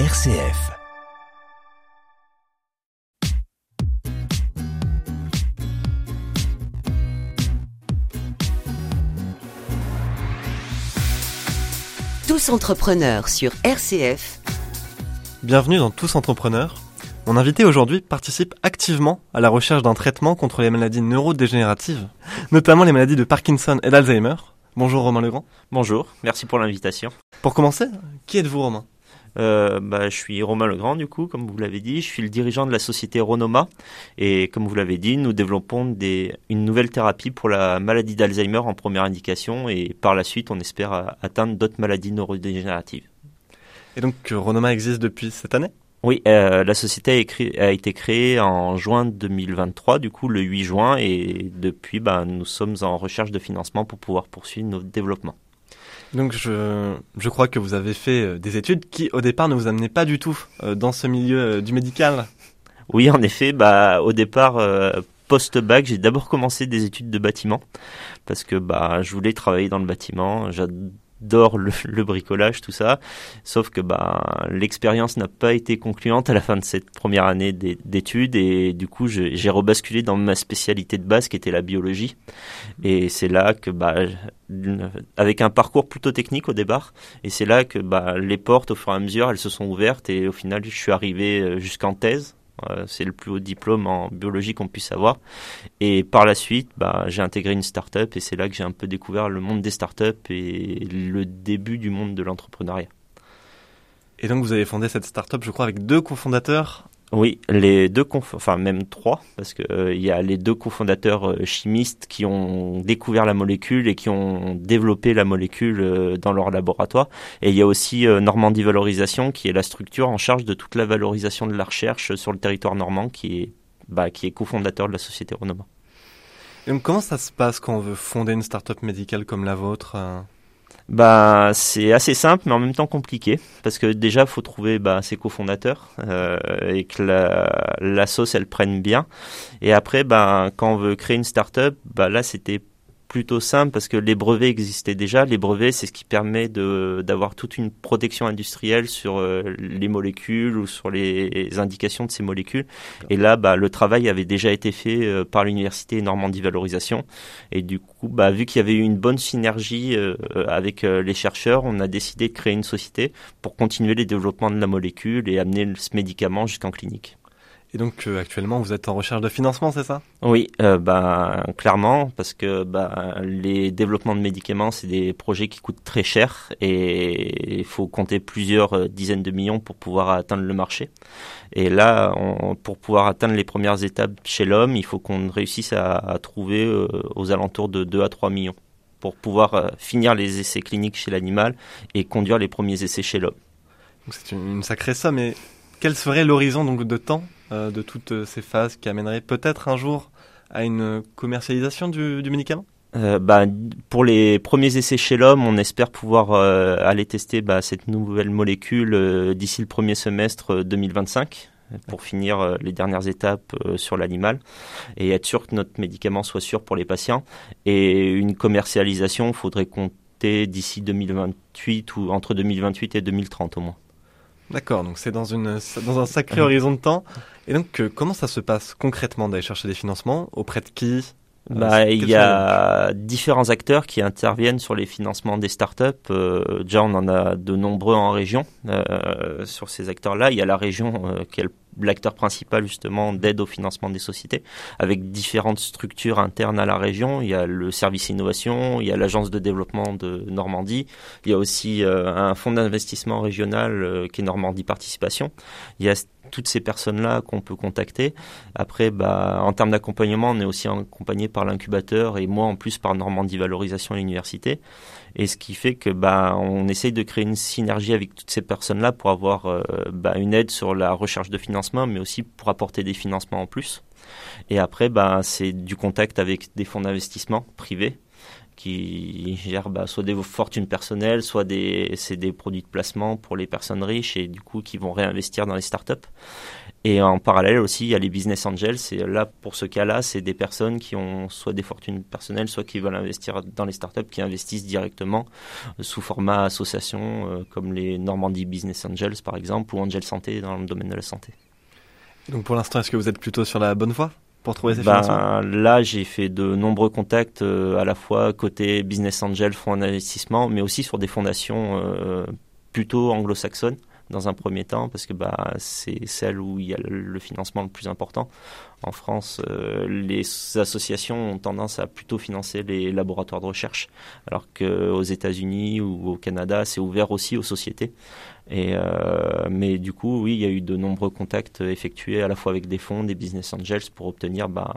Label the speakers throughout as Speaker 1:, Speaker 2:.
Speaker 1: RCF.
Speaker 2: Tous entrepreneurs sur RCF.
Speaker 3: Bienvenue dans Tous entrepreneurs. Mon invité aujourd'hui participe activement à la recherche d'un traitement contre les maladies neurodégénératives, notamment les maladies de Parkinson et d'Alzheimer. Bonjour Romain Legrand.
Speaker 4: Bonjour, merci pour l'invitation.
Speaker 3: Pour commencer, qui êtes-vous Romain?
Speaker 4: Euh, bah, je suis Romain Legrand, du coup, comme vous l'avez dit. Je suis le dirigeant de la société Ronoma. Et comme vous l'avez dit, nous développons des, une nouvelle thérapie pour la maladie d'Alzheimer en première indication. Et par la suite, on espère atteindre d'autres maladies neurodégénératives.
Speaker 3: Et donc, Ronoma existe depuis cette année?
Speaker 4: Oui, euh, la société a, écrit, a, été créée en juin 2023, du coup le 8 juin, et depuis, bah, nous sommes en recherche de financement pour pouvoir poursuivre nos développements.
Speaker 3: Donc je, je crois que vous avez fait euh, des études qui au départ ne vous amenaient pas du tout euh, dans ce milieu euh, du médical.
Speaker 4: Oui, en effet, bah au départ post-bac, j'ai d'abord commencé des études de bâtiment parce que bah je voulais travailler dans le bâtiment, le, bricolage, tout ça. Sauf que bah, l'expérience n'a pas été concluante à la fin de cette première année d'études et du coup j'ai rebasculé dans ma spécialité de base qui était la biologie. Et c'est là que bah, avec un parcours plutôt technique au départ, et c'est là que bah, les portes au fur et à mesure elles se sont ouvertes et au final je suis arrivé euh, jusqu'en thèse c'est le plus haut diplôme en biologie qu'on puisse avoir. Et par la suite, bah, j'ai intégré une start-up et c'est là que j'ai un peu découvert le monde des start-up et le début du monde de l'entrepreneuriat.
Speaker 3: Et donc vous avez fondé cette start-up, je crois, avec deux cofondateurs
Speaker 4: oui, les deux, enfin même trois, parce que euh, y a les deux cofondateurs euh, chimistes qui ont découvert la molécule et qui ont développé la molécule euh, dans leur laboratoire. Et il y a aussi Normandie Valorisation, qui est la structure en charge de toute la valorisation de la recherche sur le territoire normand, qui est, bah, qui est cofondateur de la société Renoma.
Speaker 3: Comment ça se passe quand on veut fonder une start-up médicale comme la vôtre
Speaker 4: bah, c'est assez simple, mais en même temps compliqué, parce que déjà, faut trouver bah, ses cofondateurs euh, et que la, la sauce elle prenne bien. Et après, bah, quand on veut créer une start-up, bah, là, c'était plutôt simple parce que les brevets existaient déjà. Les brevets, c'est ce qui permet d'avoir toute une protection industrielle sur euh, les molécules ou sur les indications de ces molécules. Et là, bah, le travail avait déjà été fait euh, par l'université Normandie Valorisation. Et du coup, bah, vu qu'il y avait eu une bonne synergie euh, avec les chercheurs, on a décidé de créer une société pour continuer les développements de la molécule et amener ce médicament jusqu'en clinique.
Speaker 3: Et donc euh, actuellement, vous êtes en recherche de financement, c'est ça?
Speaker 4: Oui, euh, bah, clairement, parce que bah, les développements de médicaments, c'est des projets qui coûtent très cher et il faut compter plusieurs euh, dizaines de millions pour pouvoir atteindre le marché. Et là, pour pouvoir atteindre les premières étapes chez l'homme, il faut qu'on réussisse à, trouver aux alentours de 2 à 3 millions pour pouvoir finir les essais cliniques chez l'animal et conduire les premiers essais chez l'homme.
Speaker 3: C'est une, sacrée somme. Et quel serait l'horizon donc de temps euh, de toutes ces phases qui amèneraient peut-être un jour à une commercialisation du, médicament?
Speaker 4: Euh, bah, pour les premiers essais chez l'homme, on espère pouvoir euh, aller tester bah, cette nouvelle molécule d'ici le premier semestre 2025 pour finir les dernières étapes sur l'animal et être sûr que notre médicament soit sûr pour les patients. Et une commercialisation, il faudrait compter d'ici 2028 ou entre 2028 et 2030 au moins.
Speaker 3: D'accord, donc c'est dans, une, dans un sacré horizon de temps. Et donc, euh, comment ça se passe concrètement d'aller chercher des financements? Auprès de qui?
Speaker 4: Euh, bah, il y a différents acteurs qui interviennent sur les financements des startups. Euh, déjà, on en a de nombreux en région. Euh, sur ces acteurs-là, il y a la région qui est l'acteur principal justement d'aide au financement des sociétés, avec différentes structures internes à la région. Il y a le service innovation, il y a l'agence de développement de Normandie, il y a aussi un fonds d'investissement régional qui est Normandie Participation. Il y a toutes ces personnes-là qu'on peut contacter. Après, bah, en termes d'accompagnement, on est aussi accompagné par l'incubateur et moi en plus par Normandie Valorisation à l'université. Et ce qui fait que bah, on essaye de créer une synergie avec toutes ces personnes-là pour avoir euh, bah, une aide sur la recherche de financement, mais aussi pour apporter des financements en plus. Et après, bah, c'est du contact avec des fonds d'investissement privés qui gèrent bah, soit des fortunes personnelles, soit des, c'est des produits de placement pour les personnes riches et du coup qui vont réinvestir dans les startups. Et en parallèle aussi, il y a les business angels. Et là, pour ce cas-là, c'est des personnes qui ont soit des fortunes personnelles, soit qui veulent investir dans les startups, qui investissent directement sous format association, euh, comme les Normandie Business Angels par exemple, ou Angel Santé dans le domaine de la santé.
Speaker 3: Donc pour l'instant, est-ce que vous êtes plutôt sur la bonne voie pour trouver ces
Speaker 4: ben,
Speaker 3: financements
Speaker 4: Là, j'ai fait de nombreux contacts euh, à la fois côté business angel, fonds d'investissement, mais aussi sur des fondations plutôt anglo-saxonnes dans un premier temps parce que bah, c'est celle où il y a le, financement le plus important. En France, euh, les associations ont tendance à plutôt financer les laboratoires de recherche, alors qu'aux États-Unis ou au Canada, c'est ouvert aussi aux sociétés. Et euh, mais du coup, oui, il y a eu de nombreux contacts effectués à la fois avec des fonds, des business angels pour obtenir bah,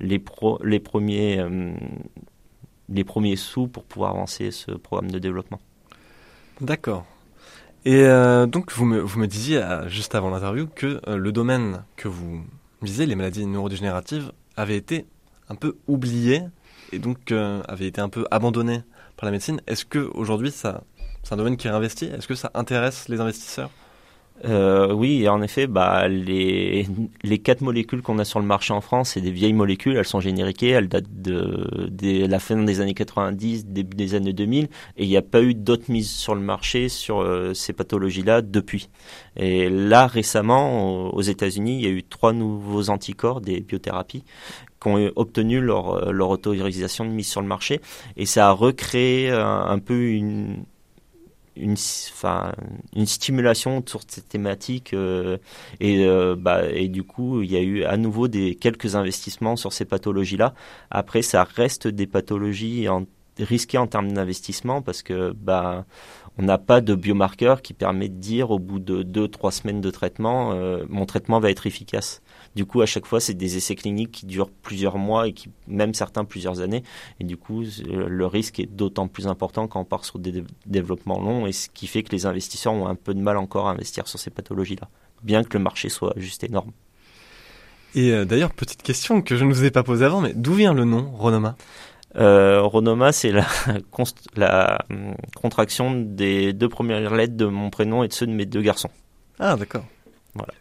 Speaker 4: les, premiers euh, les premiers sous pour pouvoir avancer ce programme de développement.
Speaker 3: D'accord. Et euh, donc, vous me, disiez euh, juste avant l'interview que euh, le domaine que vous visez, les maladies neurodégénératives, avait été un peu oublié et donc avait été un peu abandonné par la médecine. Est-ce que aujourd'hui, ça, c'est un domaine qui est investi Est-ce que ça intéresse les investisseurs?
Speaker 4: Euh, oui, en effet, bah, les, quatre molécules qu'on a sur le marché en France, c'est des vieilles molécules, elles sont génériquées, elles datent de, la fin des années 90, début des années 2000, et il n'y a pas eu d'autres mises sur le marché sur euh, ces pathologies-là depuis. Et là, récemment, aux États-Unis, il y a eu trois nouveaux anticorps des biothérapies qui ont obtenu leur, leur autorisation de mise sur le marché, et ça a recréé un peu une une, stimulation sur cette thématique euh, et, euh, bah, et du coup il y a eu à nouveau des quelques investissements sur ces pathologies là après ça reste des pathologies en, risquées en termes d'investissement parce que bah on n'a pas de biomarqueur qui permet de dire au bout de deux trois semaines de traitement euh, mon traitement va être efficace du coup, à chaque fois, c'est des essais cliniques qui durent plusieurs mois et qui, même certains plusieurs années. Et du coup, le risque est d'autant plus important quand on part sur des développements longs et ce qui fait que les investisseurs ont un peu de mal encore à investir sur ces pathologies-là, bien que le marché soit juste énorme.
Speaker 3: Et euh, d'ailleurs, petite question que je ne vous ai pas posée avant, mais d'où vient le nom Ronoma?
Speaker 4: Euh, Ronoma, c'est la, la hum, contraction des deux premières lettres de mon prénom et de ceux de mes deux garçons.
Speaker 3: Ah, d'accord. Voilà.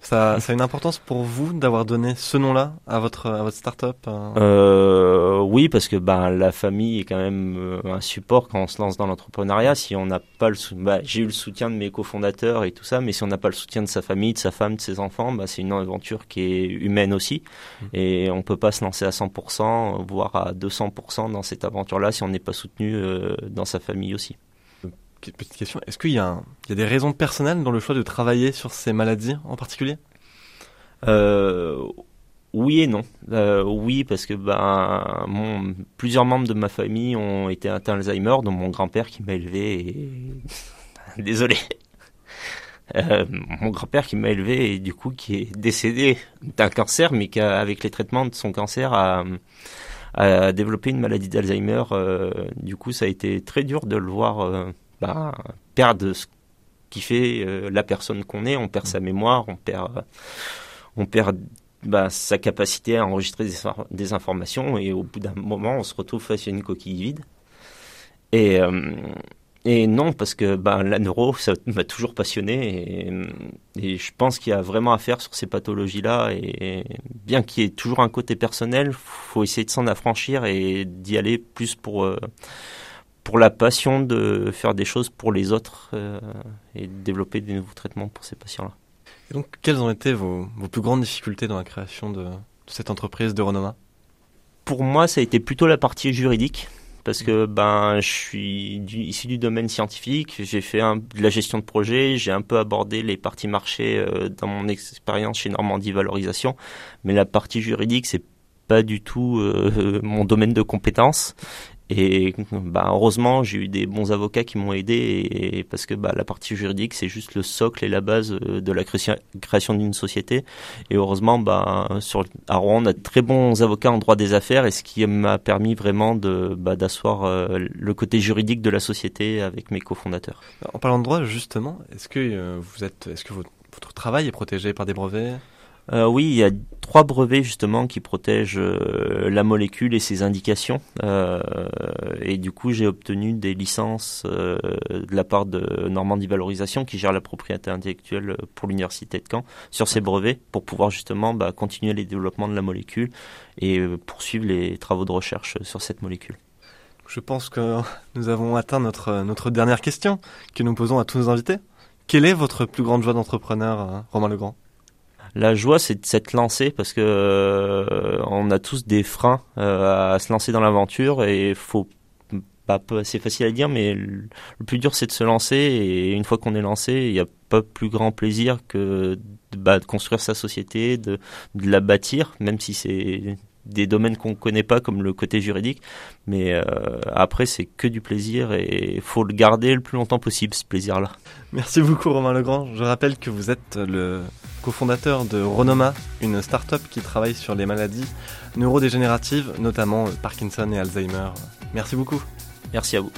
Speaker 3: Ça, ça, a une importance pour vous d'avoir donné ce nom-là à votre à votre start-up
Speaker 4: euh, euh Oui, parce que ben la famille est quand même euh, un support quand on se lance dans l'entrepreneuriat. Si on n'a pas le, bah, j'ai eu le soutien de mes cofondateurs et tout ça, mais si on n'a pas le soutien de sa famille, de sa femme, de ses enfants, bah, c'est une aventure qui est humaine aussi, mmh. et on peut pas se lancer à 100%, voire à 200% dans cette aventure-là si on n'est pas soutenu euh, dans sa famille aussi
Speaker 3: petite question, est-ce qu'il y, a des raisons personnelles dans le choix de travailler sur ces maladies en particulier?
Speaker 4: Euh, Oui et non. Euh, oui, parce que ben, plusieurs membres de ma famille ont été atteints d'Alzheimer, dont mon grand-père qui m'a élevé. Et... Désolé. Euh, mon grand-père qui m'a élevé et du coup qui est décédé d'un cancer, mais qui avec les traitements de son cancer a, a développé une maladie d'Alzheimer. du coup, ça a été très dur de le voir bah, perdre ce qui fait euh, la personne qu'on est. On perd sa mémoire, on perd, euh, on perd bah, sa capacité à enregistrer des, informations et au bout d'un moment, on se retrouve face à une coquille vide. Et, euh, et non, parce que bah, la neuro, ça m'a toujours passionné et, je pense qu'il y a vraiment à faire sur ces pathologies-là. Et bien qu'il y ait toujours un côté personnel, faut essayer de s'en affranchir et d'y aller plus pour pour la passion de faire des choses pour les autres euh, et développer des nouveaux traitements pour ces patients-là.
Speaker 3: Et donc, quelles ont été vos, vos, plus grandes difficultés dans la création de, cette entreprise de Renoma
Speaker 4: Pour moi, ça a été plutôt la partie juridique. Parce que ben, je suis issu du domaine scientifique, j'ai fait de la gestion de projet, j'ai un peu abordé les parties marché euh, dans mon expérience chez Normandie Valorisation, mais la partie juridique, c'est pas du tout euh, mon domaine de compétence et bah, heureusement, j'ai eu des bons avocats qui m'ont aidé parce que bah, la partie juridique, c'est juste le socle et la base euh, de la création d'une société. Et heureusement, bah, sur, à Rouen, on a de très bons avocats en droit des affaires et ce qui m'a permis vraiment bah, d'asseoir euh, le côté juridique de la société avec mes cofondateurs.
Speaker 3: En parlant de droit, justement, est-ce que, euh, est-ce que votre travail est protégé par des brevets?
Speaker 4: Euh, oui, il y a trois brevets justement qui protègent euh, la molécule et ses indications. Euh, et du coup, j'ai obtenu des licences de la part de Normandie Valorisation qui gère la propriété intellectuelle pour l'université de Caen sur ces brevets pour pouvoir justement bah, continuer les développements de la molécule et poursuivre les travaux de recherche sur cette molécule.
Speaker 3: Je pense que nous avons atteint notre, notre dernière question que nous posons à tous nos invités. Quelle est votre plus grande joie d'entrepreneur, Romain Legrand?
Speaker 4: La joie, c'est de s'être lancé parce que euh, on a tous des freins euh, à se lancer dans l'aventure et faut pas c'est facile à dire, mais le plus dur c'est de se lancer et une fois qu'on est lancé, il n'y a pas plus grand plaisir que de, bah, de construire sa société, de, de la bâtir, même si c'est des domaines qu'on ne connaît pas comme le côté juridique. Mais euh, après c'est que du plaisir et il faut le garder le plus longtemps possible ce plaisir là
Speaker 3: merci beaucoup Romain Legrand. Je rappelle que vous êtes le cofondateur de Ronoma une start-up qui travaille sur les maladies neurodégénératives notamment Parkinson et Alzheimer. Merci beaucoup.
Speaker 4: Merci à vous